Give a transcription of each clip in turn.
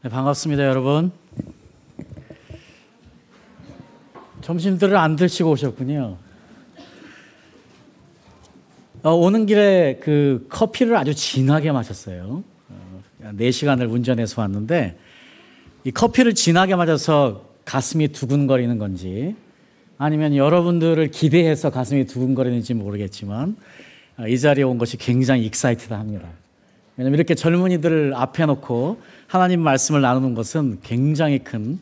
네, 반갑습니다, 여러분. 점심들을 안 드시고 오셨군요. 어, 오는 길에 그 커피를 아주 진하게 마셨어요. 어, 4시간을 운전해서 왔는데 이 커피를 진하게 마셔서 가슴이 두근거리는 건지 아니면 여러분들을 기대해서 가슴이 두근거리는지 모르겠지만 어, 이 자리에 온 것이 굉장히 익사이트합니다. 왜냐하면 이렇게 젊은이들을 앞에 놓고 하나님 말씀을 나누는 것은 굉장히 큰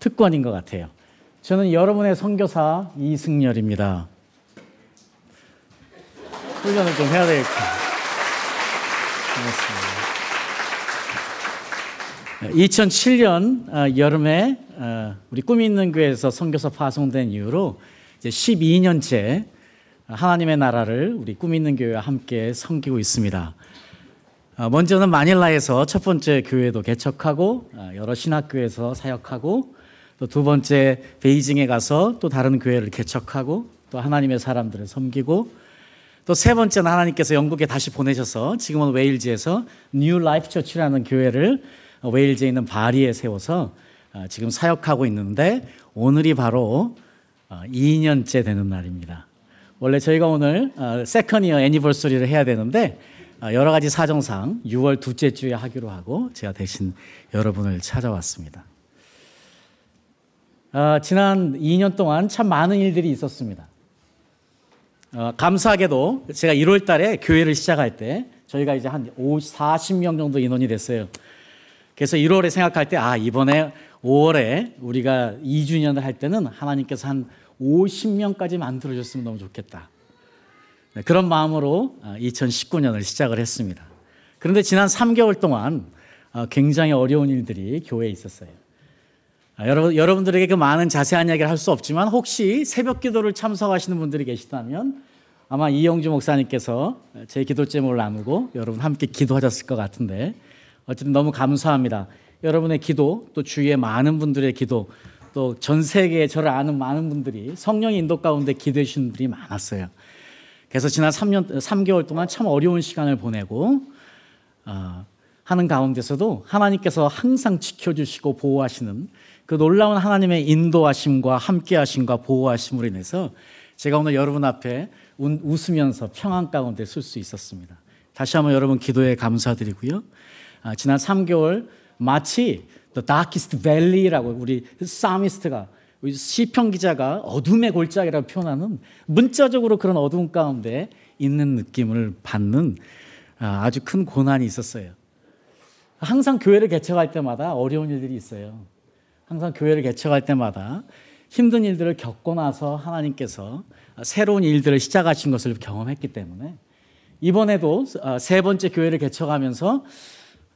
특권인 것 같아요. 저는 여러분의 선교사 이승열입니다. 훈련을 좀 해야. 반갑습니다. 2007년 어, 여름에 어, 우리 꿈이 있는 교회에서 선교사 파송된 이후로 이제 12년째 하나님의 나라를 우리 꿈이 있는 교회와 함께 섬기고 있습니다. 어, 먼저는 마닐라에서 첫 번째 교회도 개척하고 여러 신학교에서 사역하고 또 두 번째 베이징에 가서 또 다른 교회를 개척하고 또 하나님의 사람들을 섬기고 또 세 번째는 하나님께서 영국에 다시 보내셔서 지금은 웨일즈에서 New Life Church라는 교회를 웨일즈에 있는 Barry에 세워서 어, 지금 사역하고 있는데 오늘이 바로 2년째 어, 되는 날입니다. 원래 저희가 오늘 second year anniversary를 해야 되는데 어, 여러 가지 사정상 6월 둘째 주에 하기로 하고 제가 대신 여러분을 찾아왔습니다. 지난 2년 동안 참 많은 일들이 있었습니다. 어, 감사하게도 제가 1월 달에 교회를 시작할 때 저희가 이제 한 50, 40명 정도 인원이 됐어요. 그래서 1월에 생각할 때, 아, 이번에 5월에 우리가 2주년을 할 때는 하나님께서 한 50명까지 만들어줬으면 너무 좋겠다. 네, 그런 마음으로 2019년을 어, 시작을 했습니다. 그런데 지난 3개월 동안 어, 굉장히 어려운 일들이 교회에 있었어요. 아, 여러분, 여러분들에게 그 많은 자세한 이야기를 할 수 없지만 혹시 새벽 기도를 참석하시는 분들이 계시다면 아마 이영주 목사님께서 제 기도 제목을 나누고 여러분 함께 기도하셨을 것 같은데 어쨌든 너무 감사합니다. 여러분의 기도 또 주위의 많은 분들의 기도 또 전 세계에 저를 아는 많은 분들이 성령의 인도 가운데 기도해 주신 분들이 많았어요. 그래서 지난 3년 3개월 동안 참 어려운 시간을 보내고 어, 하는 가운데서도 하나님께서 항상 지켜주시고 보호하시는 그 놀라운 하나님의 인도하심과 함께하심과 보호하심으로 인해서 제가 오늘 여러분 앞에 웃으면서 평안 가운데 쓸수 있었습니다. 다시 한번 여러분 기도에 감사드리고요. 아, 지난 3개월 마치 The Darkest Valley라고 우리 사미스트가 시편 기자가 어둠의 골짜기라고 표현하는 문자적으로 그런 어둠 가운데 있는 느낌을 받는 아, 아주 큰 고난이 있었어요. 항상 교회를 개척할 때마다 어려운 일들이 있어요. 항상 교회를 개척할 때마다 힘든 일들을 겪고 나서 하나님께서 새로운 일들을 시작하신 것을 경험했기 때문에 이번에도 어, 세 번째 교회를 개척하면서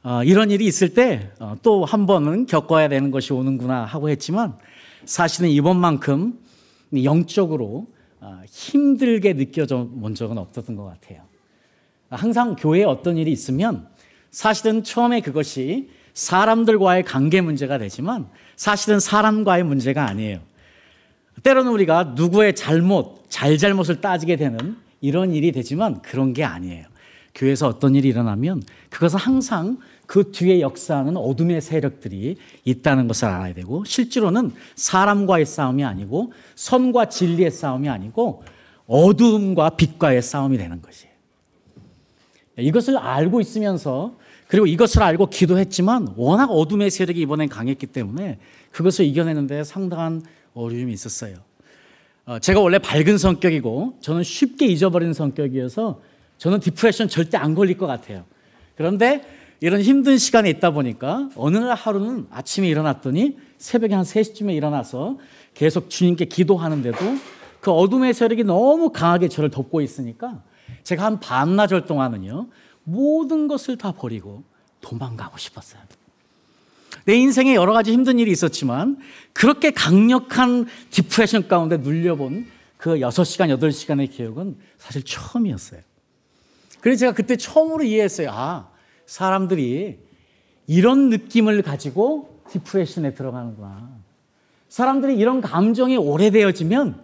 어, 이런 일이 있을 때 또한 어, 번은 겪어야 되는 것이 오는구나 하고 했지만 사실은 이번만큼 영적으로 힘들게 느껴져 본 적은 없었던 것 같아요. 항상 교회에 어떤 일이 있으면 사실은 처음에 그것이 사람들과의 관계 문제가 되지만 사실은 사람과의 문제가 아니에요. 때로는 우리가 누구의 잘못, 잘잘못을 따지게 되는 이런 일이 되지만 그런 게 아니에요. 교회에서 어떤 일이 일어나면 그것은 항상 그 뒤에 역사하는 어둠의 세력들이 있다는 것을 알아야 되고 실제로는 사람과의 싸움이 아니고 선과 진리의 싸움이 아니고 어둠과 빛과의 싸움이 되는 것이에요. 이것을 알고 있으면서 그리고 이것을 알고 기도했지만 워낙 어둠의 세력이 이번엔 강했기 때문에 그것을 이겨내는데 상당한 어려움이 있었어요. 어, 제가 원래 밝은 성격이고 저는 쉽게 잊어버리는 성격이어서 저는 디프레션 절대 안 걸릴 것 같아요. 그런데 이런 힘든 시간에 있다 보니까 어느 날 하루는 아침에 일어났더니 새벽에 한 3시쯤에 일어나서 계속 주님께 기도하는데도 그 어둠의 세력이 너무 강하게 저를 덮고 있으니까 제가 한 반나절 동안은요, 모든 것을 다 버리고 도망가고 싶었어요. 내 인생에 여러 가지 힘든 일이 있었지만 그렇게 강력한 디프레션 가운데 눌려본 그 6시간, 8시간의 기억은 사실 처음이었어요. 그래서 제가 그때 처음으로 이해했어요. 아, 사람들이 이런 느낌을 가지고 디프레션에 들어가는구나. 사람들이 이런 감정이 오래되어지면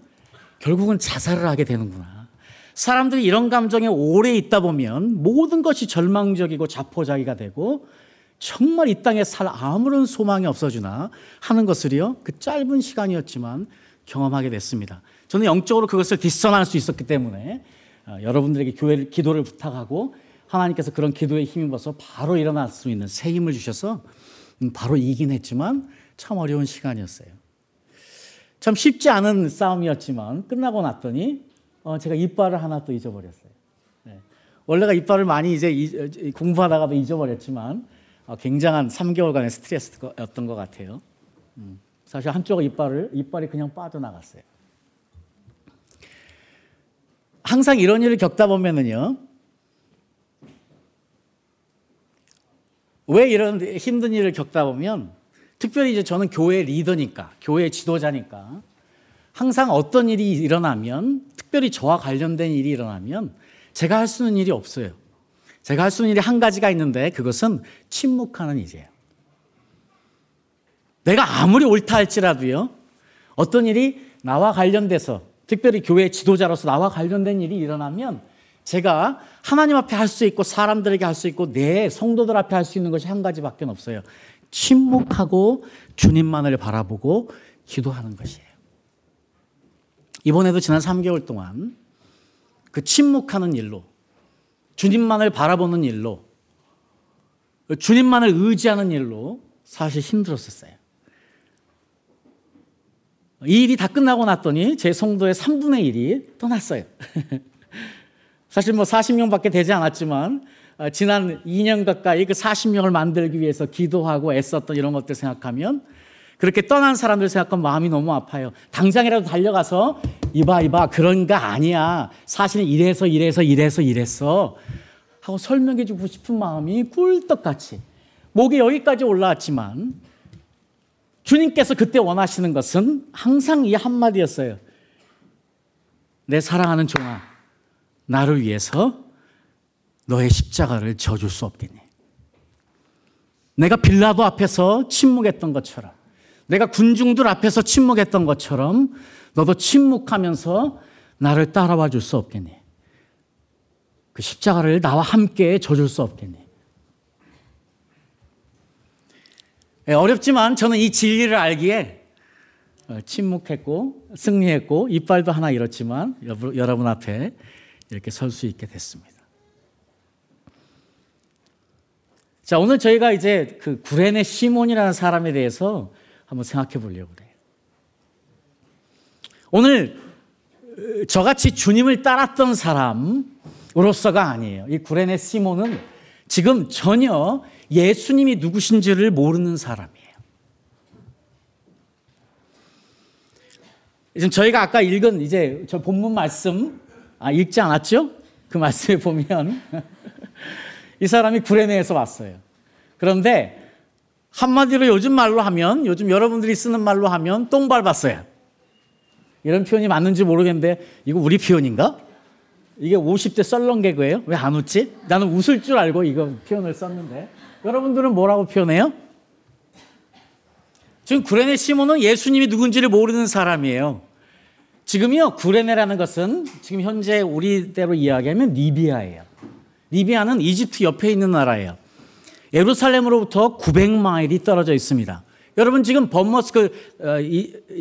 결국은 자살을 하게 되는구나. 사람들이 이런 감정에 오래 있다 보면 모든 것이 절망적이고 자포자기가 되고 정말 이 땅에 살 아무런 소망이 없어지나 하는 것을요, 그 짧은 시간이었지만 경험하게 됐습니다. 저는 영적으로 그것을 뒷선할 수 있었기 때문에 어, 여러분들에게 교회 기도를 부탁하고 하나님께서 그런 기도에 힘입어서 바로 일어날 수 있는 새 힘을 주셔서 음, 바로 이긴 했지만 참 어려운 시간이었어요. 참 쉽지 않은 싸움이었지만 끝나고 났더니 어, 제가 이빨을 하나 또 잊어버렸어요. 네. 원래가 이빨을 많이 이제 공부하다가도 잊어버렸지만 어, 굉장한 3개월간의 스트레스였던 것 같아요. 음, 사실 한쪽 이빨을 이빨이 그냥 빠져나갔어요. 항상 이런 일을 겪다 보면은요. 왜 이런 힘든 일을 겪다 보면 특별히 이제 저는 교회 리더니까, 교회 지도자니까 항상 어떤 일이 일어나면 특별히 저와 관련된 일이 일어나면 제가 할 수 있는 일이 없어요. 제가 할 수 있는 일이 한 가지가 있는데 그것은 침묵하는 일이에요. 내가 아무리 옳다 할지라도요. 어떤 일이 나와 관련돼서 특별히 교회 지도자로서 나와 관련된 일이 일어나면 제가 하나님 앞에 할 수 있고 사람들에게 할 수 있고 내 성도들 앞에 할 수 있는 것이 한 가지밖에 없어요. 침묵하고 주님만을 바라보고 기도하는 것이에요. 이번에도 지난 3개월 동안 그 침묵하는 일로 주님만을 바라보는 일로 주님만을 의지하는 일로 사실 힘들었었어요. 이 일이 다 끝나고 났더니 제 성도의 3분의 1이 떠났어요. 사실 뭐 40명밖에 되지 않았지만 어, 지난 2년 가까이 그 40명을 만들기 위해서 기도하고 애썼던 이런 것들 생각하면 그렇게 떠난 사람들 생각하면 마음이 너무 아파요. 당장이라도 달려가서 이봐 이봐 그런 거 아니야. 사실은 이래서 이래서 이래서 이랬어. 하고 설명해 주고 싶은 마음이 꿀떡같이 목이 여기까지 올라왔지만 주님께서 그때 원하시는 것은 항상 이 한마디였어요. 내 사랑하는 종아, 나를 위해서 너의 십자가를 져줄 수 없겠니? 내가 빌라도 앞에서 침묵했던 것처럼, 내가 군중들 앞에서 침묵했던 것처럼, 너도 침묵하면서 나를 따라와 줄 수 없겠니? 그 십자가를 나와 함께 져줄 수 없겠니? 예, 어렵지만 저는 이 진리를 알기에 어, 침묵했고 승리했고 이빨도 하나 잃었지만 여러분 앞에 이렇게 설 수 있게 됐습니다. 자, 오늘 저희가 이제 그 구레네 시몬이라는 사람에 대해서 한번 생각해 보려고 그래요. 오늘 어, 저같이 주님을 따랐던 사람으로서가 아니에요. 이 구레네 시몬은 지금 전혀 예수님이 누구신지를 모르는 사람이에요. 지금 저희가 아까 읽은 이제 저 본문 말씀 아, 읽지 않았죠? 그 말씀에 보면 이 사람이 구레네에서 왔어요. 그런데 한마디로 요즘 말로 하면 요즘 여러분들이 쓰는 말로 하면 똥 밟았어요. 이런 표현이 맞는지 모르겠는데 이거 우리 표현인가? 이게 50대 썰렁 개그예요? 왜 안 웃지? 나는 웃을 줄 알고 이거 표현을 썼는데 여러분들은 뭐라고 표현해요? 지금 구레네 시몬은 예수님이 누군지를 모르는 사람이에요. 지금요, 구레네라는 것은 지금 현재 우리대로 이야기하면 리비아예요. 리비아는 이집트 옆에 있는 나라예요. 예루살렘으로부터 900마일이 떨어져 있습니다. 여러분 지금 본머스 그 어,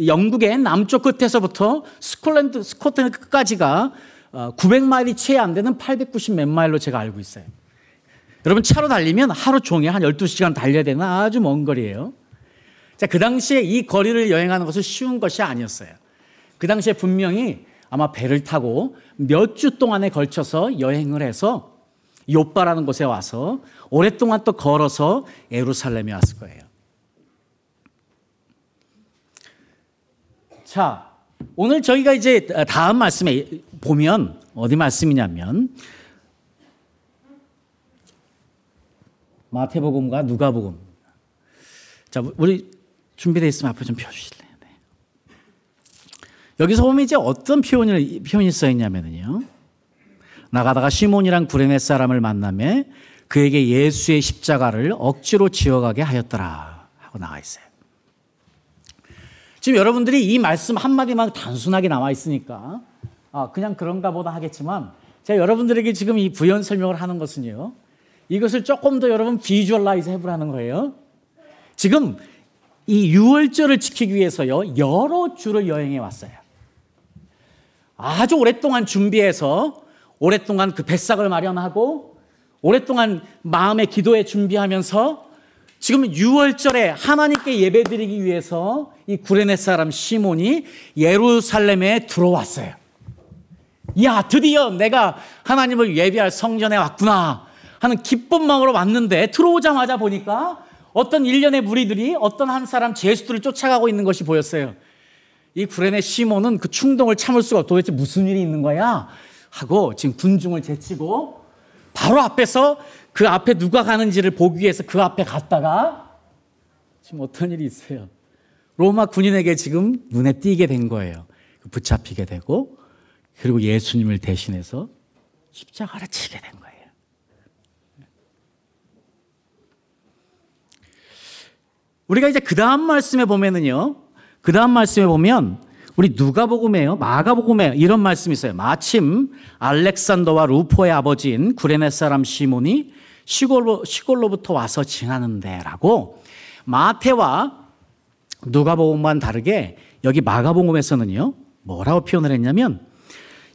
영국의 남쪽 끝에서부터 스콜랜드 스코틀랜드 끝까지가 어, 900마일이 채 안 되는 890 몇 마일로 제가 알고 있어요. 여러분 차로 달리면 하루 종일 한 12시간 달려야 되는 아주 먼 거리예요. 자, 그 당시에 이 거리를 여행하는 것은 쉬운 것이 아니었어요. 그 당시에 분명히 아마 배를 타고 몇 주 동안에 걸쳐서 여행을 해서 요바라는 곳에 와서 오랫동안 또 걸어서 예루살렘에 왔을 거예요. 자, 오늘 저희가 이제 다음 말씀에 보면 어디 말씀이냐면 마태복음과 누가복음. 자, 우리 준비되어 있으면 앞에 좀 펴 주실래요? 네. 여기서 보면 이제 어떤 표현이, 표현이 써 있냐면요. 나가다가 시몬이랑 구레네 사람을 만남에 그에게 예수의 십자가를 억지로 지어가게 하였더라. 하고 나와 있어요. 지금 여러분들이 이 말씀 한마디만 단순하게 나와 있으니까 아, 그냥 그런가 보다 하겠지만 제가 여러분들에게 지금 이 부연 설명을 하는 것은요. 이것을 조금 더 여러분 visualize 해보라는 거예요. 지금 이 유월절을 지키기 위해서요, 여러 주를 여행해 왔어요. 아주 오랫동안 준비해서 오랫동안 그 뱃삯을 마련하고 오랫동안 마음의 기도에 준비하면서 지금 6월절에 하나님께 예배드리기 위해서 이 구레네 사람 시몬이 예루살렘에 들어왔어요. 야, 드디어 내가 하나님을 예배할 성전에 왔구나 하는 기쁜 마음으로 왔는데 들어오자마자 보니까 어떤 일련의 무리들이 어떤 한 사람 제수들을 쫓아가고 있는 것이 보였어요. 이 구레네 시몬은 그 충동을 참을 수가 도대체 무슨 일이 있는 거야? 하고 지금 군중을 제치고 바로 앞에서 그 앞에 누가 가는지를 보기 위해서 그 앞에 갔다가 지금 어떤 일이 있어요? 로마 군인에게 지금 눈에 띄게 된 거예요. 붙잡히게 되고 그리고 예수님을 대신해서 십자가를 치게 된 거예요. 우리가 이제 그 다음 말씀에 보면은요, 그 다음 말씀에 보면 우리 누가복음에요, 마가복음에 이런 말씀이 있어요. 마침 알렉산더와 루포의 아버지인 구레네 사람 시몬이 시골로 시골로부터 와서 지나는데라고 마태와 누가복음만 다르게 여기 마가복음에서는요 뭐라고 표현을 했냐면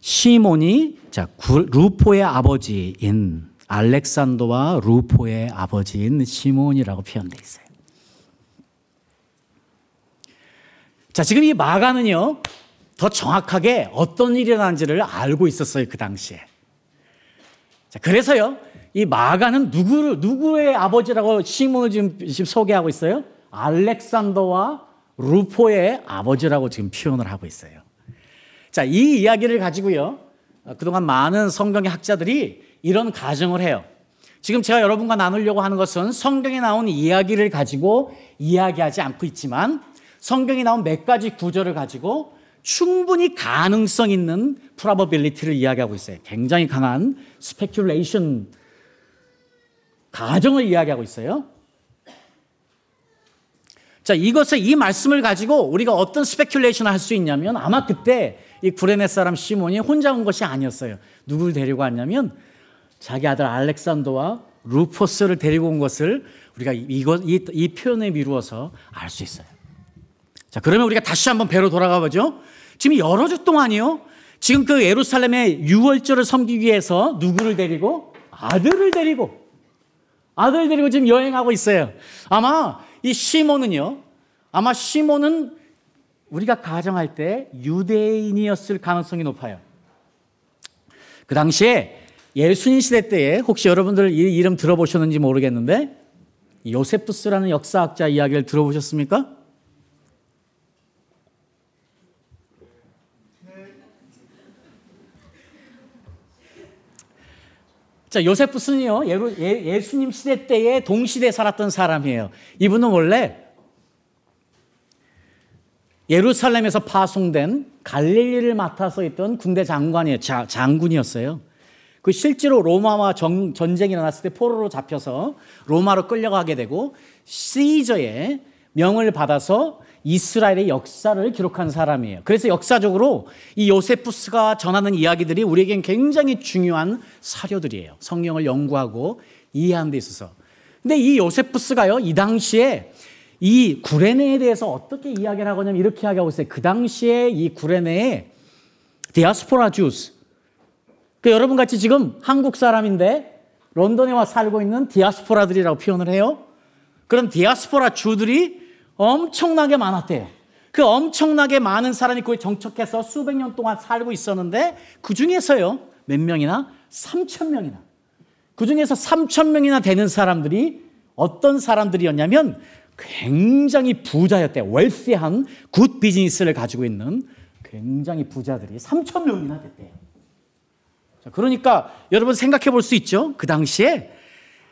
시몬이 자 루포의 아버지인 알렉산더와 루포의 아버지인 시몬이라고 표현되어 있어요. 자, 지금 이 마가는요, 더 정확하게 어떤 일이 일어난지를 알고 있었어요, 그 당시에. 자, 그래서요, 이 마가는 누구를, 누구의 아버지라고 시몬을 지금, 지금 소개하고 있어요? 알렉산더와 루포의 아버지라고 지금 표현을 하고 있어요. 자, 이 이야기를 가지고요, 그동안 많은 성경의 학자들이 이런 가정을 해요. 지금 제가 여러분과 나누려고 하는 것은 성경에 나온 이야기를 가지고 이야기하지 않고 있지만 성경에 나온 몇 가지 구절을 가지고 충분히 가능성 있는 probability를 이야기하고 있어요. 굉장히 강한 speculation 가정을 이야기하고 있어요. 자, 이것을 이 말씀을 가지고 우리가 어떤 speculation을 할 수 있냐면 아마 그때 이 구레네 사람 시몬이 혼자 온 것이 아니었어요. 누구를 데리고 왔냐면 자기 아들 알렉산더와 루포를 데리고 온 것을 우리가 이것 이, 이 표현에 미루어서 알 수 있어요. 자, 그러면 우리가 다시 한번 배로 돌아가 보죠. 지금 여러 주 동안이요. 지금 그 예루살렘의 유월절을 섬기기 위해서 누구를 데리고? 아들을 데리고. 아들 데리고 지금 여행하고 있어요. 아마 이 시몬은요. 아마 시몬은 우리가 가정할 때 유대인이었을 가능성이 높아요. 그 당시에 예수님 시대 때에 혹시 여러분들 이 이름 들어보셨는지 모르겠는데 요세푸스라는 역사학자 이야기를 들어보셨습니까? 자, 요세푸스는요, 예, 수님 시대 때에 동시대에 살았던 사람이에요. 이분은 원래 예루살렘에서 파송된 갈릴리를 맡아서 있던 군대 장관이에요. 자, 장군이었어요. 그 실제로 로마와 정, 전쟁이 일어났을 때 포로로 잡혀서 로마로 끌려가게 되고 시저의 명을 받아서 이스라엘의 역사를 기록한 사람이에요. 그래서 역사적으로 이 요세푸스가 전하는 이야기들이 우리에겐 굉장히 중요한 사료들이에요. 성경을 연구하고 이해하는 데 있어서. 근데 이 요세푸스가요, 이 당시에 이 구레네에 대해서 어떻게 이야기를 하냐면 이렇게 이야기하고 있어요. 그 당시에 이 구레네에 디아스포라 주스. 그 여러분 같이 지금 한국 사람인데 런던에 와 살고 있는 디아스포라들이라고 표현을 해요. 그런 디아스포라 주들이 엄청나게 많았대요. 그 엄청나게 많은 사람이 거기 정착해서 수백 년 동안 살고 있었는데 그 중에서요, 몇 명이나? 3천 명이나. 그 중에서 3천 명이나 되는 사람들이 어떤 사람들이었냐면 굉장히 부자였대요. 웰시한 good business를 가지고 있는 굉장히 부자들이 3천 명이나 됐대요. 자, 그러니까 여러분 생각해 볼 수 있죠? 그 당시에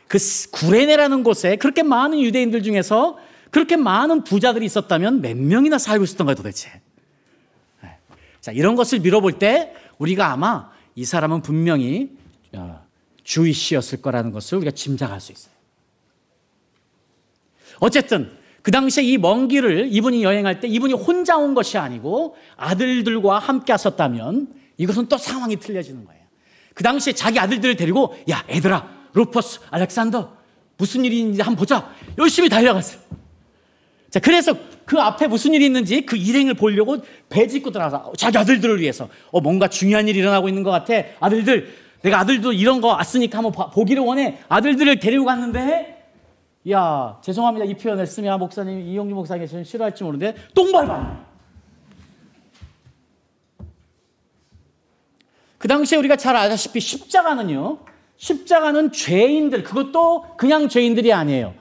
그 구레네라는 곳에 그렇게 많은 유대인들 중에서 그렇게 많은 부자들이 있었다면 몇 명이나 살고 있었던 거예요 도대체. 네. 자, 이런 것을 밀어볼 때 우리가 아마 이 사람은 분명히 어, Jewish였을 거라는 것을 우리가 짐작할 수 있어요. 어쨌든 그 당시에 이 먼 길을 이분이 여행할 때 이분이 혼자 온 것이 아니고 아들들과 함께 왔었다면 이것은 또 상황이 틀려지는 거예요. 그 당시에 자기 아들들을 데리고 야, 애들아, 루퍼스, 알렉산더 무슨 있는지 한번 보자. 열심히 달려갔어요. 자, 그래서 그 앞에 무슨 일이 있는지 그 일행을 보려고 배 짓고 들어가서 자기 아들들을 위해서 어, 뭔가 중요한 일이 일어나고 있는 것 같아. 아들들, 내가 아들도 이런 거 왔으니까 한번 보기를 원해. 아들들을 데리고 갔는데 야, 죄송합니다. 이 표현을 쓰면 목사님, 이용주 목사님이 싫어할지 모르는데 똥발반. 그 당시에 우리가 잘 아다시피 십자가는요. 십자가는 죄인들, 그것도 그냥 죄인들이 아니에요.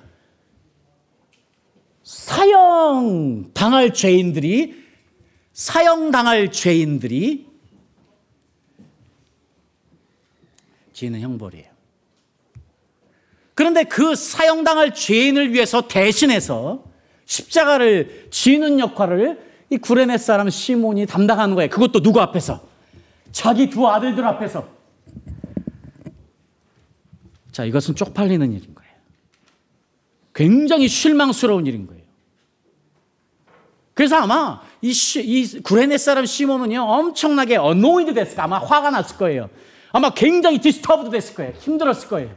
사형 당할 죄인들이 사형 당할 죄인들이 지는 형벌이에요. 그런데 그 사형 당할 죄인을 위해서 대신해서 십자가를 지는 역할을 이 구레네 사람 시몬이 담당하는 거예요. 그것도 누구 앞에서? 자기 두 아들들 앞에서. 자, 이것은 쪽팔리는 일인 거예요. 굉장히 실망스러운 일인 거예요. 그래서 아마 이, 시, 이 구레네 사람 시몬은요, 엄청나게 어노이드 됐을 아마 화가 났을 거예요. 아마 굉장히 디스터브도 됐을 거예요. 힘들었을 거예요.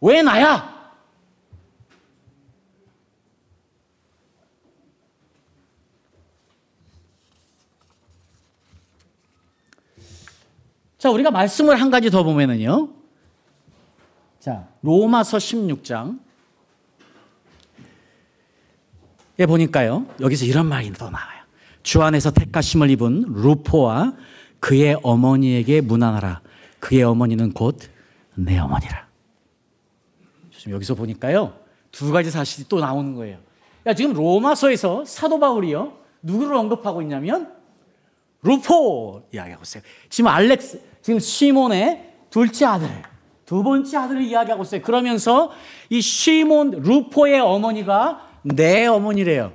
왜 나야? 자, 우리가 말씀을 한 가지 더 보면은요. 자, 로마서 16장. 에 보니까요. 여기서 이런 말이 더 나와요. 주 안에서 택하심을 입은 루포와 그의 어머니에게 문안하라. 그의 어머니는 곧 내 어머니라. 지금 여기서 보니까요. 두 가지 사실이 또 나오는 거예요. 야, 지금 로마서에서 사도 바울이요. 누구를 언급하고 있냐면 루포 이야기하고 있어요. 지금 알렉스, 지금 시몬의 둘째 아들, 두 번째 아들을 이야기하고 있어요. 그러면서 이 시몬 루포의 어머니가 내 어머니래요.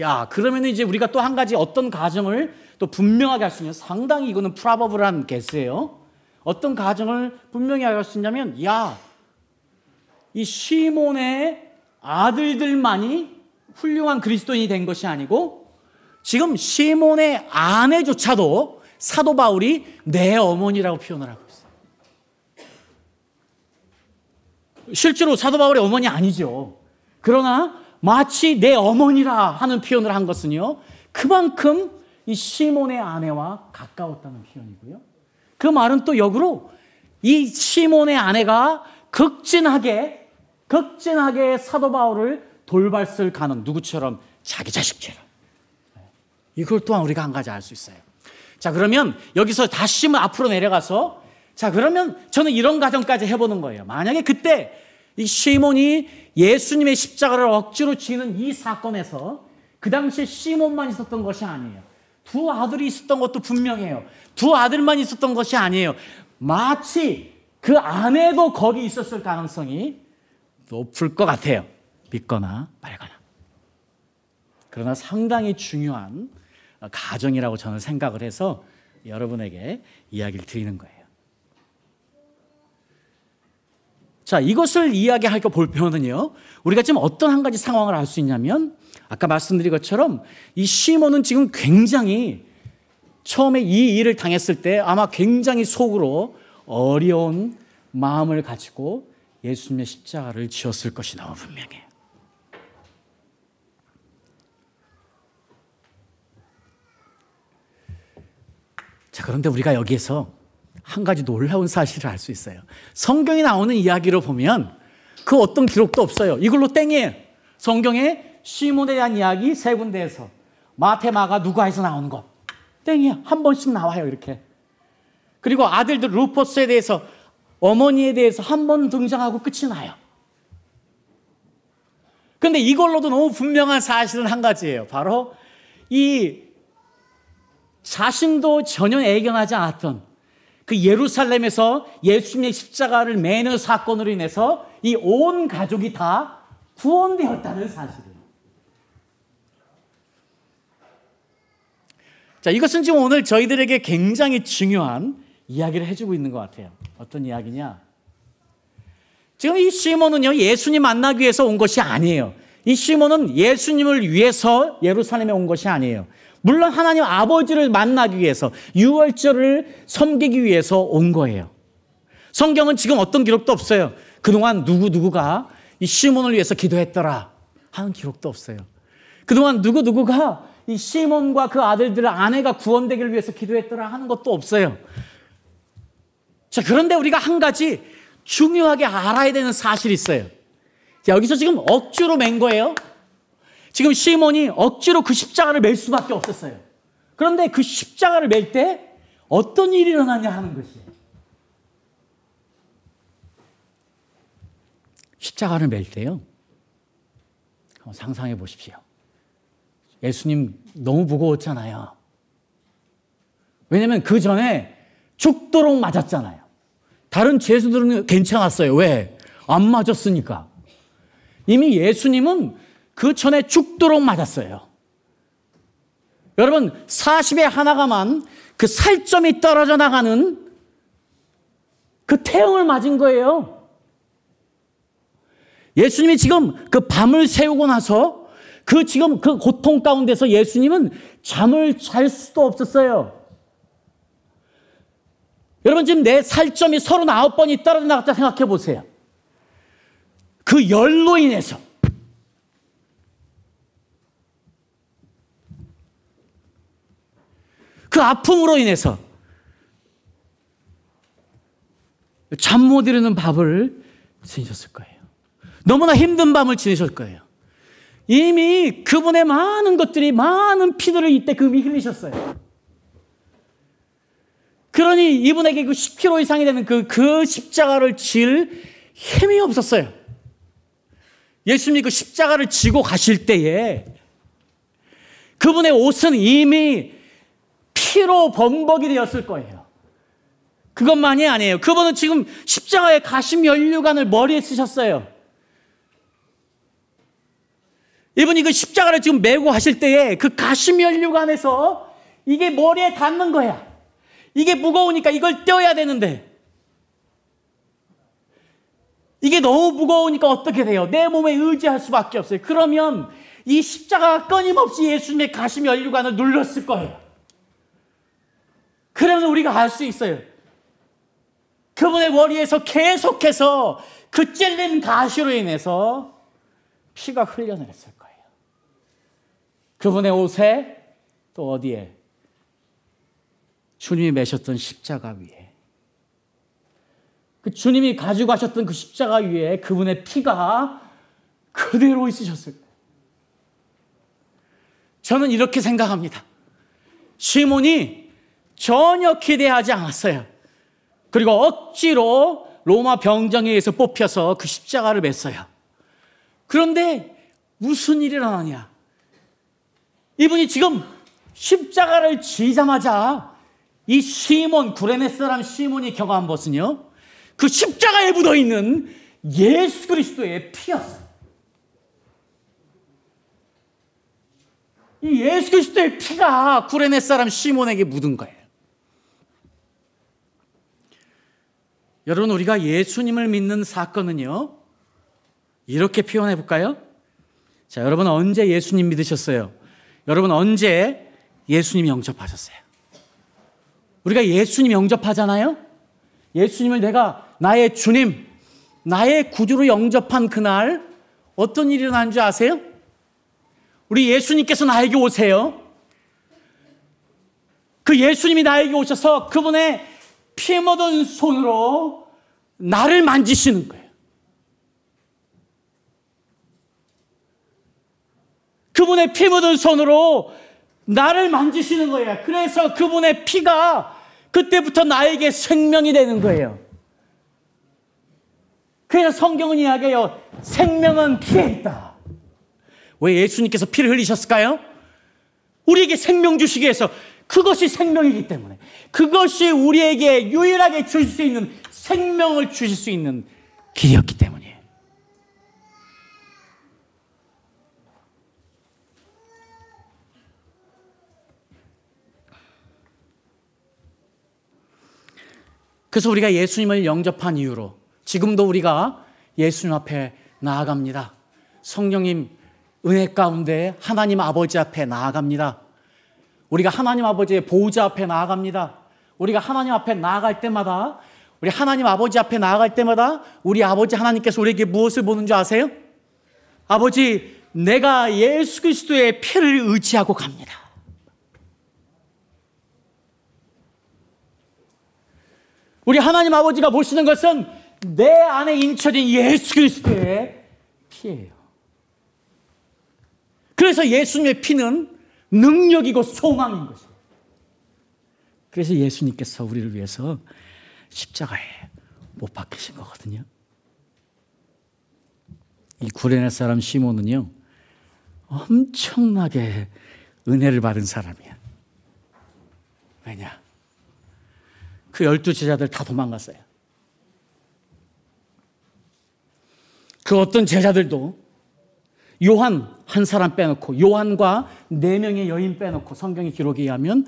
야, 그러면 이제 우리가 또 한 가지 어떤 가정을 또 분명하게 할 수 있냐. 상당히 이거는 프라버블한 개스예요. 어떤 가정을 분명히 할 수 있냐면, 야, 이 시몬의 아들들만이 훌륭한 그리스도인이 된 것이 아니고 지금 시몬의 아내조차도 사도 바울이 내 어머니라고 표현을 하고 있어요. 실제로 사도 바울의 어머니 아니죠. 그러나 마치 내 어머니라 하는 표현을 한 것은요. 그만큼 이 시몬의 아내와 가까웠다는 표현이고요. 그 말은 또 역으로 이 시몬의 아내가 극진하게 극진하게 사도 바울을 돌발쓸 가능 누구처럼 자기 자식처럼 이걸 또한 우리가 한 가지 알 수 있어요. 자 그러면 여기서 다시 앞으로 내려가서 자 그러면 저는 이런 가정까지 해보는 거예요. 만약에 그때 이 시몬이 예수님의 십자가를 억지로 지는 이 사건에서 그 당시에 시몬만 있었던 것이 아니에요. 두 아들이 있었던 것도 분명해요. 두 아들만 있었던 것이 아니에요. 마치 그 아내도 거기 있었을 가능성이 높을 것 같아요. 믿거나 말거나. 그러나 상당히 중요한 가정이라고 저는 생각을 해서 여러분에게 이야기를 드리는 거예요. 자, 이것을 이야기할 거 볼면은요, 우리가 지금 어떤 한 가지 상황을 알 수 있냐면, 아까 말씀드린 것처럼 이 시몬은 지금 굉장히 처음에 이 일을 당했을 때 아마 굉장히 속으로 어려운 마음을 가지고 예수님의 십자가를 지었을 것이 너무 분명해요. 자, 그런데 우리가 여기에서 한 가지 놀라운 사실을 알 수 있어요. 성경에 나오는 이야기로 보면 그 어떤 기록도 없어요. 이걸로 땡이에요. 성경에 시몬에 대한 이야기 세 군데에서 마테, 마가, 누가에서 나오는 거 땡이야. 한 번씩 나와요. 이렇게. 그리고 아들들 루포스에 대해서 어머니에 대해서 한 번 등장하고 끝이 나요. 근데 이걸로도 너무 분명한 사실은 한 가지예요. 바로 이 자신도 전혀 애견하지 않았던 그 예루살렘에서 예수님의 십자가를 매는 사건으로 인해서 이 온 가족이 다 구원되었다는 사실이에요. 자, 이것은 지금 오늘 저희들에게 굉장히 중요한 이야기를 해주고 있는 것 같아요. 어떤 이야기냐? 지금 이 시몬은요, 예수님 만나기 위해서 온 것이 아니에요. 이 시몬은 예수님을 위해서 예루살렘에 온 것이 아니에요. 물론 하나님 아버지를 만나기 위해서, 유월절을 섬기기 위해서 온 거예요. 성경은 지금 어떤 기록도 없어요. 그동안 누구누구가 이 시몬을 위해서 기도했더라 하는 기록도 없어요. 그동안 누구누구가 이 시몬과 그 아들들의 아내가 구원되기를 위해서 기도했더라 하는 것도 없어요. 자, 그런데 우리가 한 가지 중요하게 알아야 되는 사실이 있어요. 자, 여기서 지금 억지로 맨 거예요. 지금 시몬이 억지로 그 십자가를 맬 수밖에 없었어요. 그런데 그 십자가를 맬 때 어떤 일이 일어나냐 하는 것이에요. 십자가를 맬 때요. 한번 상상해 보십시오. 예수님 너무 무거웠잖아요. 왜냐면 그 전에 죽도록 맞았잖아요. 다른 죄수들은 괜찮았어요. 왜? 안 맞았으니까. 이미 예수님은 그 전에 죽도록 맞았어요. 여러분, 40에 하나가만 그 살점이 떨어져 나가는 그 태형을 맞은 거예요. 예수님이 지금 그 밤을 새우고 나서 그 지금 그 고통 가운데서 예수님은 잠을 잘 수도 없었어요. 여러분 지금 내 살점이 39번이 떨어져 나갔다 생각해 보세요. 그 열로 인해서 그 아픔으로 인해서 잠 못 이루는 밥을 지내셨을 거예요. 너무나 힘든 밤을 지내셨을 거예요. 이미 그분의 많은 것들이 많은 피들을 이때 금이 흘리셨어요. 그러니 이분에게 그 10kg 이상이 되는 그, 그 십자가를 질 힘이 없었어요. 예수님이 그 십자가를 지고 가실 때에 그분의 옷은 이미 피로 범벅이 되었을 거예요. 그것만이 아니에요. 그분은 지금 십자가의 가심 연류관을 머리에 쓰셨어요. 이분이 그 십자가를 지금 메고 하실 때에 그 가심 연류관에서 이게 머리에 닿는 거야. 이게 무거우니까 이걸 떼어야 되는데. 이게 너무 무거우니까 어떻게 돼요? 내 몸에 의지할 수밖에 없어요. 그러면 이 십자가가 끊임없이 예수님의 가심 연류관을 눌렀을 거예요. 그러면 우리가 알 수 있어요. 그분의 머리에서 계속해서 그 찔린 가시로 인해서 피가 흘려내렸을 거예요. 그분의 옷에 또 어디에 주님이 매셨던 십자가 위에 그 주님이 가지고 가셨던 그 십자가 위에 그분의 피가 그대로 있으셨을 거예요. 저는 이렇게 생각합니다. 시몬이 전혀 기대하지 않았어요. 그리고 억지로 로마 병정에 의해서 뽑혀서 그 십자가를 맸어요. 그런데 무슨 일이 일어나냐? 이분이 지금 십자가를 지자마자 이 시몬, 구레네 사람 시몬이 경험한 것은요, 그 십자가에 묻어 있는 예수 그리스도의 피였어요. 이 예수 그리스도의 피가 구레네 사람 시몬에게 묻은 거예요. 여러분, 우리가 예수님을 믿는 사건은요, 이렇게 표현해 볼까요? 자, 여러분 언제 예수님 믿으셨어요? 여러분 언제 예수님 영접하셨어요? 우리가 예수님 영접하잖아요? 예수님을 내가 나의 주님, 나의 구주로 영접한 그날 어떤 일이 일어난 줄 아세요? 우리 예수님께서 나에게 오세요. 그 예수님이 나에게 오셔서 그분의 피 묻은 손으로 나를 만지시는 거예요. 그분의 피 묻은 손으로 나를 만지시는 거예요. 그래서 그분의 피가 그때부터 나에게 생명이 되는 거예요. 그래서 성경은 이야기해요. 생명은 피에 있다. 왜 예수님께서 피를 흘리셨을까요? 우리에게 생명 주시기 위해서 그것이 생명이기 때문에 그것이 우리에게 유일하게 주실 수 있는 생명을 주실 수 있는 길이었기 때문이에요. 그래서 우리가 예수님을 영접한 이후로 지금도 우리가 예수님 앞에 나아갑니다. 성령님 은혜 가운데 하나님 아버지 앞에 나아갑니다. 우리가 하나님 아버지의 보호자 앞에 나아갑니다. 우리가 하나님 앞에 나아갈 때마다 우리 하나님 아버지 앞에 나아갈 때마다 우리 아버지 하나님께서 우리에게 무엇을 보는 줄 아세요? 아버지, 내가 예수 그리스도의 피를 의지하고 갑니다. 우리 하나님 아버지가 보시는 것은 내 안에 인쳐진 예수 그리스도의 피예요. 그래서 예수님의 피는 능력이고 소망인 것이에요. 그래서 예수님께서 우리를 위해서 십자가에 못 박히신 거거든요. 이 구레네 사람 시몬은요, 엄청나게 은혜를 받은 사람이야. 왜냐? 그 열두 제자들 다 도망갔어요. 그 어떤 제자들도 요한 한 사람 빼놓고 요한과 네 명의 여인 빼놓고 성경의 기록에 의하면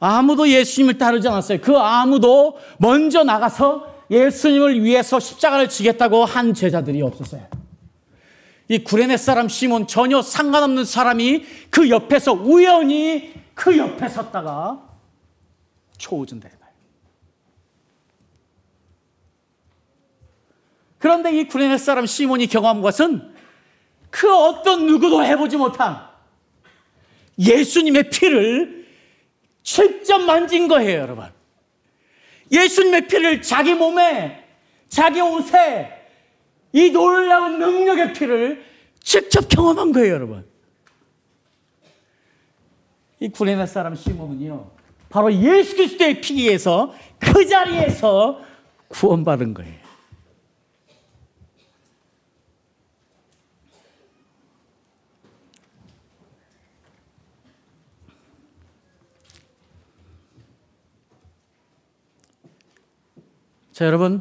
아무도 예수님을 따르지 않았어요. 그 아무도 먼저 나가서 예수님을 위해서 십자가를 지겠다고 한 제자들이 없었어요. 이 구레네 사람 시몬 전혀 상관없는 사람이 그 옆에서 우연히 그 옆에 섰다가 초우준다. 그런데 이 구레네 사람 시몬이 경험한 것은 그 어떤 누구도 해보지 못한 예수님의 피를 직접 만진 거예요, 여러분. 예수님의 피를 자기 몸에, 자기 옷에 이 놀라운 능력의 피를 직접 경험한 거예요, 여러분. 이 구레네 사람 시몬은요, 바로 예수 그리스도의 피에서 그 자리에서 구원받은 거예요. 자, 여러분,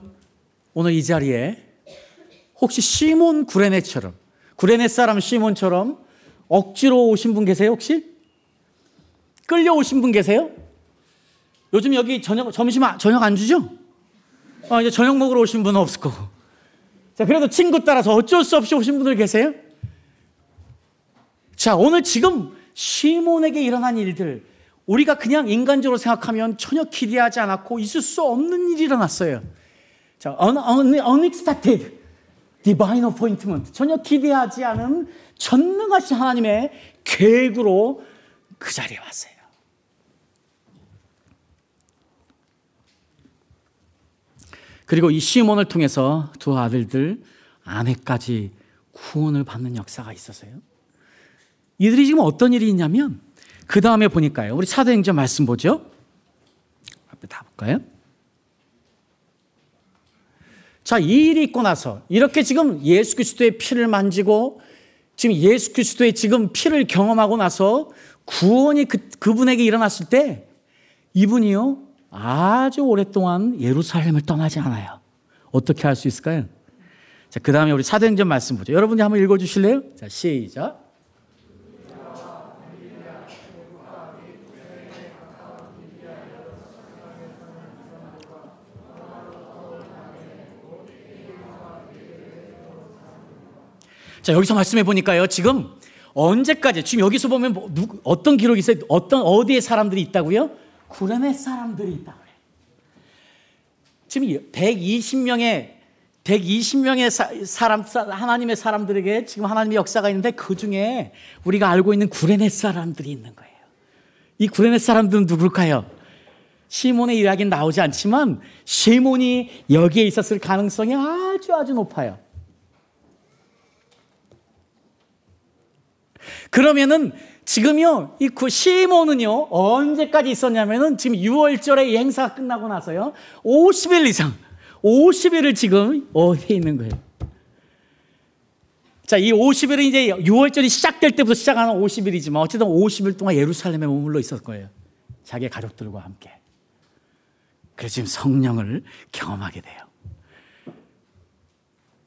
오늘 이 자리에 혹시 시몬 구레네처럼, 구레네 사람 시몬처럼 억지로 오신 분 계세요, 혹시? 끌려오신 분 계세요? 요즘 여기 저녁, 점심, 저녁 안 주죠? 아, 이제 저녁 먹으러 오신 분은 없을 거고. 자, 그래도 친구 따라서 어쩔 수 없이 오신 분들 계세요? 자, 오늘 지금 시몬에게 일어난 일들, 우리가 그냥 인간적으로 생각하면 전혀 기대하지 않았고 있을 수 없는 일이 일어났어요. 자, unexpected divine appointment. 전혀 기대하지 않은 전능하신 하나님의 계획으로 그 자리에 왔어요. 그리고 이 시몬을 통해서 두 아들들 아내까지 구원을 받는 역사가 있었어요. 이들이 지금 어떤 일이 있냐면 그 다음에 보니까요. 우리 사도행전 말씀 보죠. 앞에 다 볼까요? 자, 이 일이 있고 나서 이렇게 지금 예수 그리스도의 피를 만지고 지금 예수 그리스도의 지금 피를 경험하고 나서 구원이 그, 그분에게 일어났을 때 이분이요 아주 오랫동안 예루살렘을 떠나지 않아요. 어떻게 할 수 있을까요? 자, 그 다음에 우리 사도행전 말씀 보죠. 여러분이 한번 읽어주실래요? 자, 시작. 자, 여기서 말씀해 보니까요. 지금 언제까지, 지금 여기서 보면 뭐, 누, 어떤 기록이 있어요? 어떤, 어디에 사람들이 있다고요? 구레네 사람들이 있다고 그래요. 지금 120명의 120명의 사, 람 하나님의 사람들에게 지금 하나님의 역사가 있는데 그 중에 우리가 알고 있는 구레네 사람들이 있는 거예요. 이 구레네 사람들은 누굴까요? 시몬의 이야기는 나오지 않지만 시몬이 여기에 있었을 가능성이 아주 아주 높아요. 그러면은 지금요, 이 시몬은요, 언제까지 있었냐면은 지금 6월절에 이 행사가 끝나고 나서요, 50일 이상, 50일을 지금 어디에 있는 거예요? 자, 이 50일은 이제 6월절이 시작될 때부터 시작하는 50일이지만 어쨌든 50일 동안 예루살렘에 머물러 있었을 거예요. 자기 가족들과 함께. 그래서 지금 성령을 경험하게 돼요.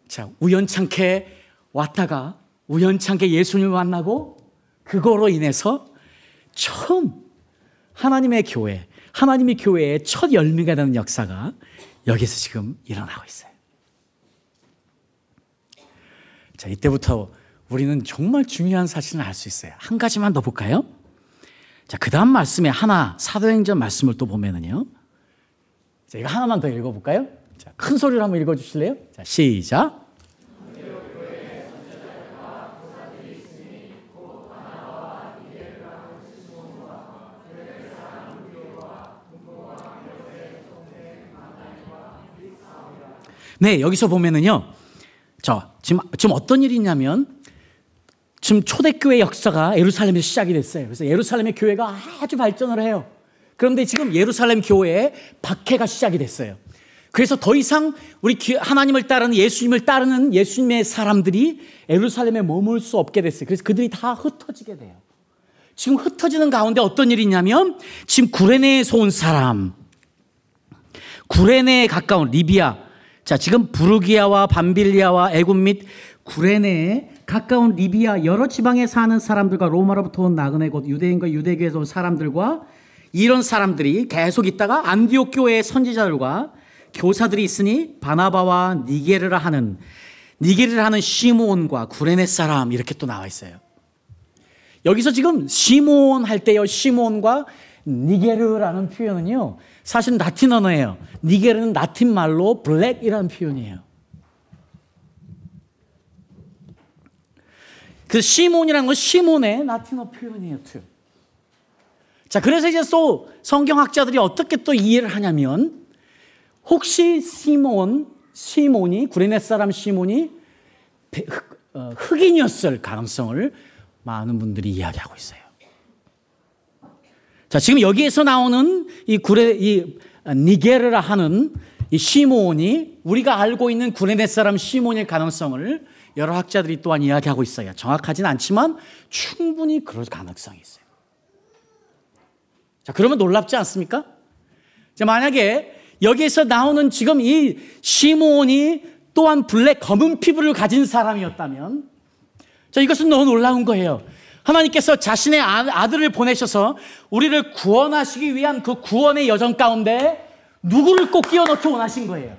자, 우연찮게 왔다가 우연찮게 예수님을 만나고 그거로 인해서 처음 하나님의 교회, 하나님의 교회의 첫 열매가 되는 역사가 여기서 지금 일어나고 있어요. 자, 이때부터 우리는 정말 중요한 사실을 알 수 있어요. 한 가지만 더 볼까요? 자, 그 다음 말씀에 하나, 사도행전 말씀을 또 보면은요. 자, 이거 하나만 더 읽어볼까요? 자, 큰 소리로 한번 읽어 주실래요? 자, 시작. 네, 여기서 보면은요. 저 지금 지금 어떤 일이 있냐면 지금 초대교회 역사가 예루살렘에서 시작이 됐어요. 그래서 예루살렘의 교회가 아주 발전을 해요. 그런데 지금 예루살렘 교회에 박해가 시작이 됐어요. 그래서 더 이상 우리 하나님을 따르는 예수님을 따르는 예수님의 사람들이 예루살렘에 머물 수 없게 됐어요. 그래서 그들이 다 흩어지게 돼요. 지금 흩어지는 가운데 어떤 일이 있냐면 지금 구레네에서 온 사람, 구레네에 가까운 리비아, 자, 지금 부르기아와 밤빌리아와 애굽 및 구레네에 가까운 리비아 여러 지방에 사는 사람들과 로마로부터 온 나그네 곧 유대인과 유대교에서 온 사람들과 이런 사람들이 계속 있다가 안디옥 교회의 선지자들과 교사들이 있으니 바나바와 니게르라 하는 니게르라 하는 시몬과 구레네 사람 이렇게 또 나와 있어요. 여기서 지금 시몬 할 때요 시몬과 니게르라는 표현은요 사실 라틴 언어예요. 니게르는 라틴 말로 블랙이라는 표현이에요. 그 시몬이라는 건 시몬의 라틴어 표현이에요. 자, 그래서 이제 또 성경학자들이 어떻게 또 이해를 하냐면 혹시 시몬, 시몬이 구레네 사람 시몬이 어, 흑인이었을 가능성을 많은 분들이 이야기하고 있어요. 자, 지금 여기에서 나오는 이 구레, 이 니게르라 하는 이 시몬이 우리가 알고 있는 구레네 사람 시몬일 가능성을 여러 학자들이 또한 이야기하고 있어요. 정확하진 않지만 충분히 그럴 가능성이 있어요. 자, 그러면 놀랍지 않습니까? 자, 만약에 여기에서 나오는 지금 이 시몬이 또한 블랙 검은 피부를 가진 사람이었다면 자, 이것은 너무 놀라운 거예요. 하나님께서 자신의 아, 아들을 보내셔서 우리를 구원하시기 위한 그 구원의 여정 가운데 누구를 꼭 끼워 넣기 원하신 거예요.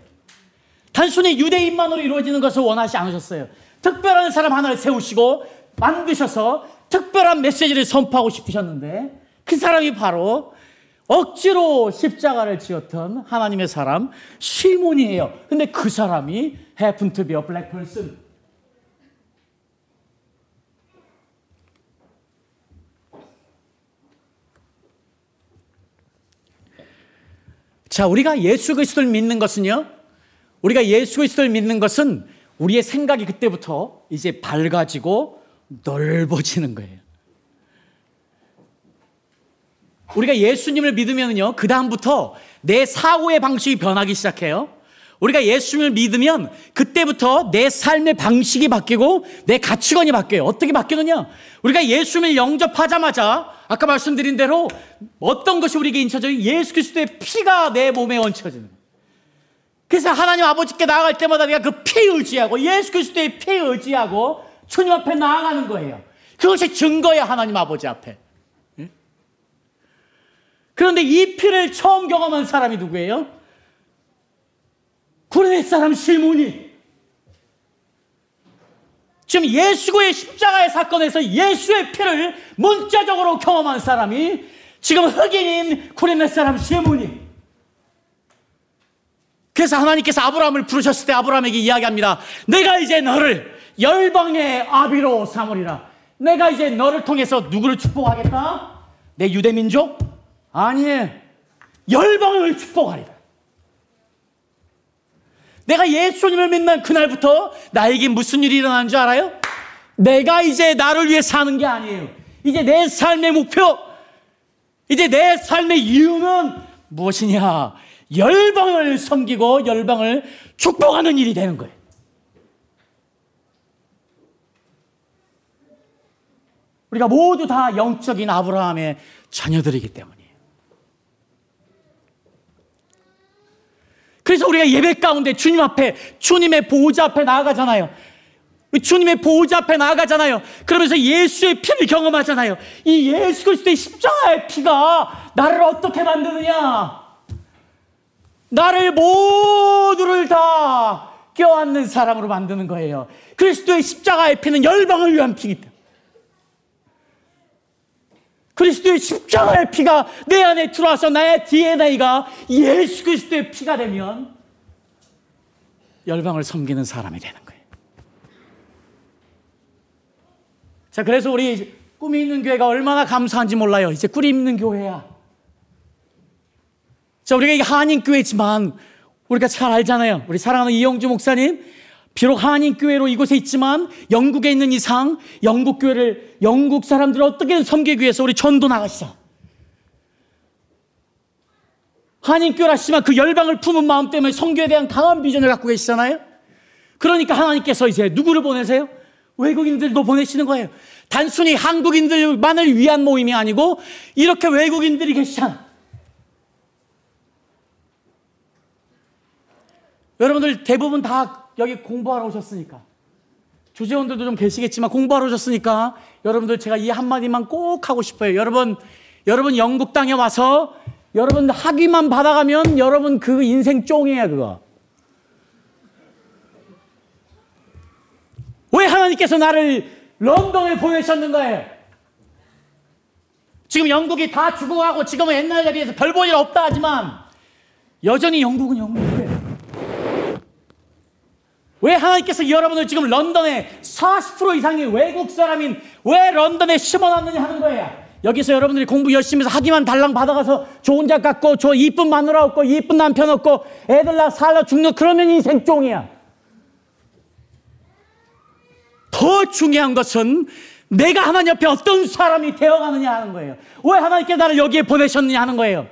단순히 유대인만으로 이루어지는 것을 원하지 않으셨어요. 특별한 사람 하나를 세우시고 만드셔서 특별한 메시지를 선포하고 싶으셨는데 그 사람이 바로 억지로 십자가를 지었던 하나님의 사람 시몬이에요. 근데 그 사람이 to be a black person. 자, 우리가 예수 그리스도를 믿는 것은요. 우리가 예수 그리스도를 믿는 것은 우리의 생각이 그때부터 이제 밝아지고 넓어지는 거예요. 우리가 예수님을 믿으면요. 그다음부터 내 사고의 방식이 변하기 시작해요. 우리가 예수님을 믿으면 그때부터 내 삶의 방식이 바뀌고 내 가치관이 바뀌어요. 어떻게 바뀌느냐? 우리가 예수님을 영접하자마자 아까 말씀드린 대로 어떤 것이 우리에게 인쳐져요? 예수 그리스도의 피가 내 몸에 얹혀지는 거예요. 그래서 하나님 아버지께 나아갈 때마다 내가 그피 의지하고 예수 그리스도의 피 의지하고 주님 앞에 나아가는 거예요. 그것이 증거예요. 하나님 아버지 앞에. 그런데 이 피를 처음 경험한 사람이 누구예요? 구레네 사람 실문이 지금 예수의 십자가의 사건에서 예수의 피를 문자적으로 경험한 사람이 지금 흑인인 구레네 사람 실문이 그래서 하나님께서 아브라함을 부르셨을 때 아브라함에게 이야기합니다. 내가 이제 너를 열방의 아비로 삼으리라. 내가 이제 너를 통해서 누구를 축복하겠다? 내 유대민족? 아니에요. 열방을 축복하리라. 내가 예수님을 믿는 그날부터 나에게 무슨 일이 일어나는 줄 알아요? 내가 이제 나를 위해 사는 게 아니에요. 이제 내 삶의 목표, 이제 내 삶의 이유는 무엇이냐? 열방을 섬기고 열방을 축복하는 일이 되는 거예요. 우리가 모두 다 영적인 아브라함의 자녀들이기 때문에. 그래서 우리가 예배 가운데 주님 앞에, 주님의 보호자 앞에 나아가잖아요. 주님의 보호자 앞에 나아가잖아요. 그러면서 예수의 피를 경험하잖아요. 이 예수 그리스도의 십자가의 피가 나를 어떻게 만드느냐? 나를 모두를 다 껴안는 사람으로 만드는 거예요. 그리스도의 십자가의 피는 열방을 위한 피기 때문에. 그리스도의 십자가의 피가 내 안에 들어와서 나의 DNA가 예수 그리스도의 피가 되면 열방을 섬기는 사람이 되는 거예요. 자, 그래서 우리 꿈이 있는 교회가 얼마나 감사한지 몰라요. 이제 꿀이 있는 교회야. 자, 우리가 이게 한인교회지만 우리가 잘 알잖아요. 우리 사랑하는 이영주 목사님. 비록 한인 교회로 이곳에 있지만 영국에 있는 이상 영국 교회를 영국 사람들을 어떻게든 섬기기 위해서 우리 전도 나가시죠. 한인 교회라 하지만 그 열방을 품은 마음 때문에 성교에 대한 강한 비전을 갖고 계시잖아요. 그러니까 하나님께서 이제 누구를 보내세요? 외국인들도 보내시는 거예요. 단순히 한국인들만을 위한 모임이 아니고 이렇게 외국인들이 계시잖아. 여러분들 대부분 다 여기 공부하러 오셨으니까 주재원들도 좀 계시겠지만 공부하러 오셨으니까 여러분들 제가 이 한마디만 꼭 하고 싶어요. 여러분, 여러분 영국 땅에 와서 여러분 학위만 받아가면 여러분 그 인생 쫑이에요, 그거. 왜 하나님께서 나를 런던에 보내셨는 거예요? 지금 영국이 다 죽어가고 지금은 옛날에 비해서 별 볼일 없다 하지만 여전히 영국은 영국이에요. 왜 하나님께서 여러분을 지금 런던에 40% 이상의 외국 사람인 왜 런던에 심어놨느냐 하는 거예요. 여기서 여러분들이 공부 열심히 해서 학위만 달랑 받아가서 좋은 작 갖고 저 이쁜 마누라 없고 이쁜 남편 없고 애들 낳아 살아 죽는 그러면 인생 쫑이야. 더 중요한 것은 내가 하나님 옆에 어떤 사람이 되어가느냐 하는 거예요. 왜 하나님께 나를 여기에 보내셨느냐 하는 거예요.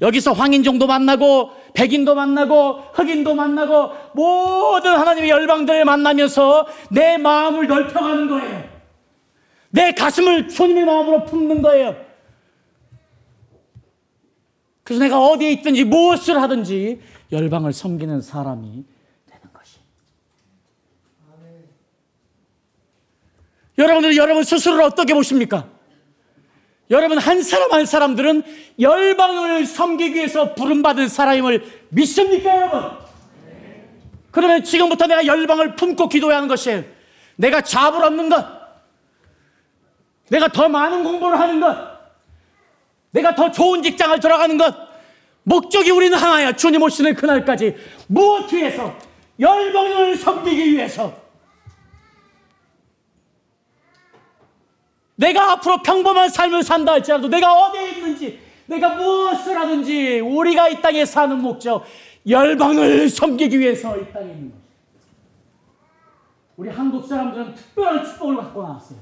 여기서 황인종도 만나고 백인도 만나고 흑인도 만나고 모든 하나님의 열방들을 만나면서 내 마음을 넓혀가는 거예요. 내 가슴을 주님의 마음으로 품는 거예요. 그래서 내가 어디에 있든지 무엇을 하든지 열방을 섬기는 사람이 되는 것이. 여러분들 여러분 스스로를 어떻게 보십니까? 여러분 한 사람 한 사람들은 열방을 섬기기 위해서 부름받은 사람임을 믿습니까 여러분? 그러면 지금부터 내가 열방을 품고 기도해야 하는 것이에요. 내가 잡을 얻는 것, 내가 더 많은 공부를 하는 것, 내가 더 좋은 직장을 들어가는 것, 목적이 우리는 하나야. 주님 오시는 그날까지 무엇 위해서 열방을 섬기기 위해서 내가 앞으로 평범한 삶을 산다 할지라도 내가 어디에 있는지 내가 무엇을 하든지 우리가 이 땅에 사는 목적 열방을 섬기기 위해서 이 땅에 있는 것입니다. 우리 한국 사람들은 특별한 축복을 갖고 나왔어요.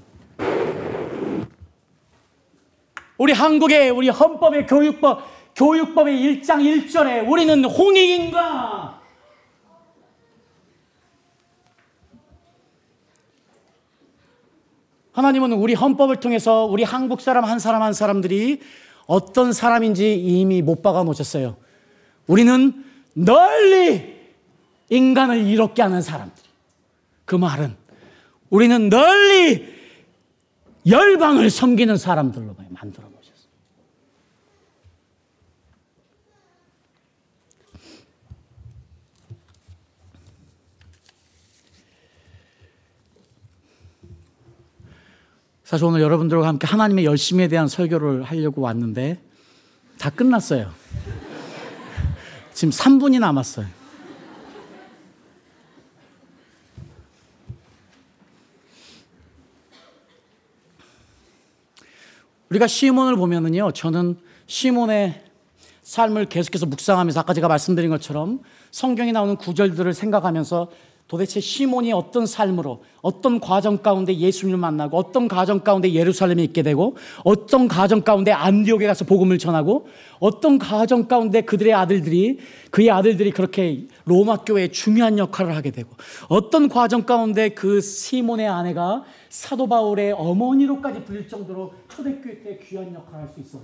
우리 한국의 우리 헌법의 교육법 교육법의 1장 1절에 우리는 홍익인가 하나님은 우리 헌법을 통해서 우리 한국 사람 한 사람 한 사람들이 어떤 사람인지 이미 못 박아 놓으셨어요. 우리는 널리 인간을 이롭게 하는 사람들. 그 말은 우리는 널리 열방을 섬기는 사람들로 만들어 놓으셨어요. 사실 오늘 여러분들과 함께 하나님의 열심에 대한 설교를 하려고 왔는데 다 끝났어요. 지금 3분이 남았어요. 우리가 시몬을 보면은요, 저는 시몬의 삶을 계속해서 묵상하면서 아까 제가 말씀드린 것처럼 성경에 나오는 구절들을 생각하면서 도대체 시몬이 어떤 삶으로 어떤 과정 가운데 예수님을 만나고 어떤 과정 가운데 예루살렘에 있게 되고 어떤 과정 가운데 안디옥에 가서 복음을 전하고 어떤 과정 가운데 그들의 아들들이 그의 아들들이 그렇게 로마 교회에 중요한 역할을 하게 되고 어떤 과정 가운데 그 시몬의 아내가 사도 바울의 어머니로까지 불릴 정도로 초대교회 때 귀한 역할을 할 수 있어요.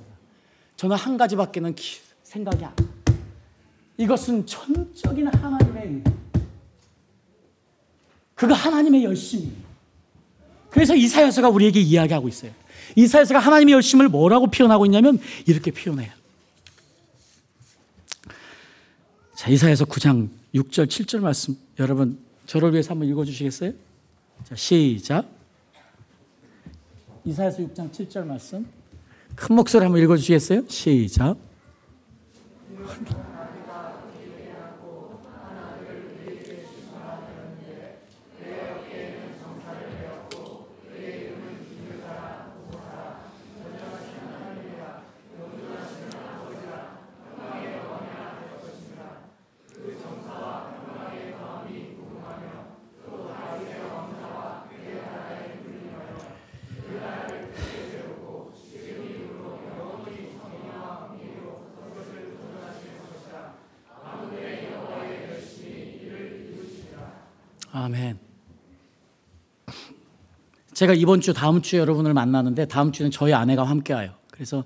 저는 한 가지밖에는 생각이 안. 이것은 전적인 하나님의 은 그거 하나님의 열심이에요. 그래서 이사야서가 우리에게 이야기하고 있어요. 이사야서가 하나님의 열심을 뭐라고 표현하고 있냐면 이렇게 표현해요. 자, 이사야서 9장 6절 7절 말씀 여러분 저를 위해서 한번 읽어 주시겠어요? 자, 시작. 이사야서 6장 7절 말씀 큰 목소리 한번 읽어 주시겠어요? 시작. 아멘. 제가 이번 주, 다음 주에 여러분을 만나는데 다음 주는 저희 아내가 함께 와요. 그래서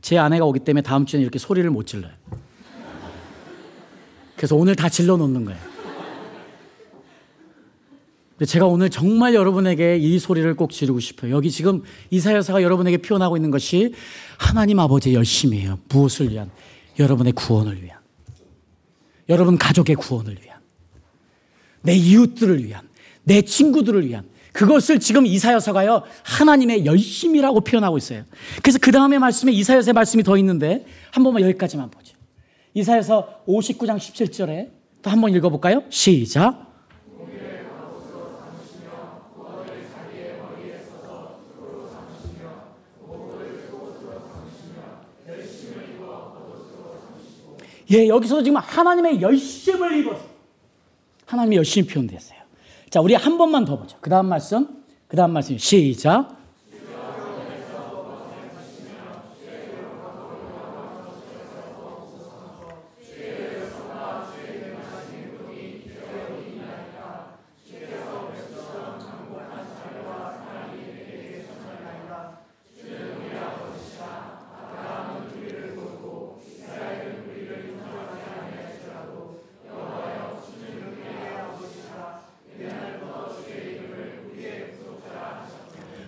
제 아내가 오기 때문에 다음 주는 이렇게 소리를 못 질러요. 그래서 오늘 다 질러 놓는 거예요. 근데 제가 오늘 정말 여러분에게 이 소리를 꼭 지르고 싶어요. 여기 지금 이사야서가 여러분에게 표현하고 있는 것이 하나님 아버지의 열심이에요. 무엇을 위한? 여러분의 구원을 위한. 여러분 가족의 구원을 위한. 내 이웃들을 위한. 내 친구들을 위한. 그것을 지금 이사여서가요 하나님의 열심이라고 표현하고 있어요. 그래서 그 다음에 말씀에 이사여서의 말씀이 더 있는데 한 번만 여기까지만 보죠. 이사여서 59장 17절에 또 한 번 읽어볼까요? 시작. 예, 여기서도 지금 하나님의 열심을 입어서 하나님의 열심이 표현됐어요. 자, 우리 한 번만 더 보죠. 그 다음 말씀, 그 다음 말씀 시작.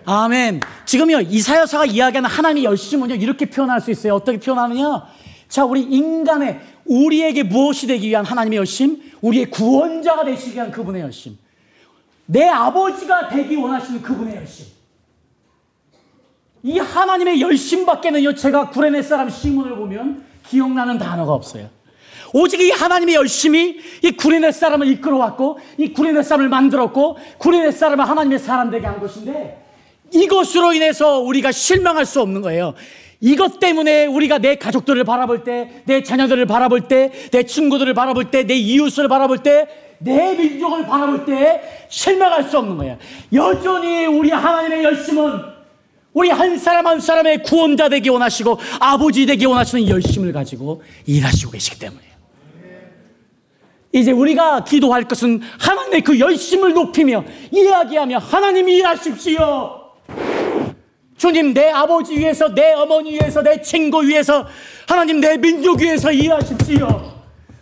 아멘. 지금요, 이사여서가 이야기하는 하나님의 열심은요, 이렇게 표현할 수 있어요. 어떻게 표현하느냐? 자, 우리 인간의, 우리에게 무엇이 되기 위한 하나님의 열심? 우리의 구원자가 되시기 위한 그분의 열심. 내 아버지가 되기 원하시는 그분의 열심. 이 하나님의 열심 밖에는요, 제가 구레네 사람 시문을 보면 기억나는 단어가 없어요. 오직 이 하나님의 열심이 이 구레네 사람을 이끌어왔고, 이 구레네 사람을 만들었고, 구레네 사람을 하나님의 사람 되게 한 것인데, 이것으로 인해서 우리가 실망할 수 없는 거예요. 이것 때문에 우리가 내 가족들을 바라볼 때, 내 자녀들을 바라볼 때, 내 친구들을 바라볼 때, 내 이웃을 바라볼 때, 내 민족을 바라볼 때 실망할 수 없는 거예요. 여전히 우리 하나님의 열심은 우리 한 사람 한 사람의 구원자 되기 원하시고 아버지 되기 원하시는 열심을 가지고 일하시고 계시기 때문이에요. 이제 우리가 기도할 것은 하나님의 그 열심을 높이며 이야기하며 하나님 일하십시오. 주님 내 아버지 위해서 내 어머니 위해서 내 친구 위해서 하나님 내 민족 위해서 일하십시오.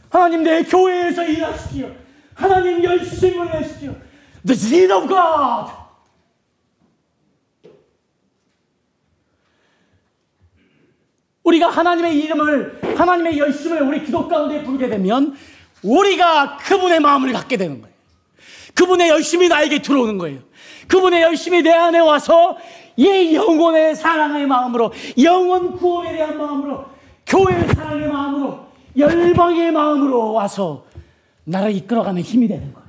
하나님 내 교회에서 일하십시오. 하나님 열심을 내십시오. The zeal of God. 우리가 하나님의 이름을 하나님의 열심을 우리 기도 가운데 부르게 되면 우리가 그분의 마음을 갖게 되는 거예요. 그분의 열심이 나에게 들어오는 거예요. 그분의 열심이 내 안에 와서 이 영혼의 사랑의 마음으로 영혼 구원에 대한 마음으로 교회의 사랑의 마음으로 열방의 마음으로 와서 나를 이끌어가는 힘이 되는 거예요.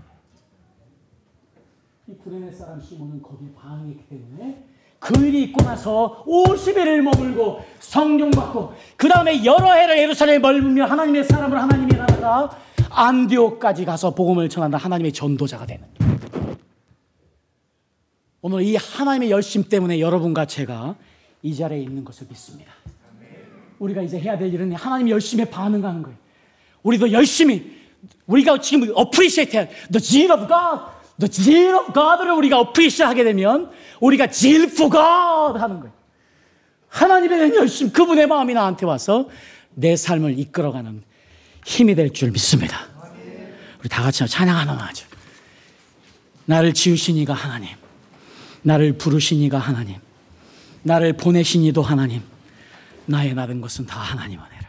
이 구레네 사람 시몬은 거기 방황했기 때문에 그 일이 있고 나서 50일을 머물고 성령 받고 그 다음에 여러 해를 예루살렘에 머물며 하나님의 사람을 하나님이 나라가 안디옥까지 가서 복음을 전한다 하나님의 전도자가 되는 오늘 이 하나님의 열심 때문에 여러분과 제가 이 자리에 있는 것을 믿습니다. 우리가 이제 해야 될 일은 하나님 열심에 반응하는 거예요. 우리도 열심히 우리가 지금 해야 the zeal of God, the zeal of God를 우리가 appreciate 하게 되면 우리가 zeal for God 하는 거예요. 하나님에 열심, 그분의 마음이 나한테 와서 내 삶을 이끌어가는 힘이 될 줄 믿습니다. 우리 다 같이 찬양하는 하죠. 나를 지으신 이가 하나님. 나를 부르시니가 하나님, 나를 보내시니도 하나님, 나의 나된 것은 다 하나님 은혜라.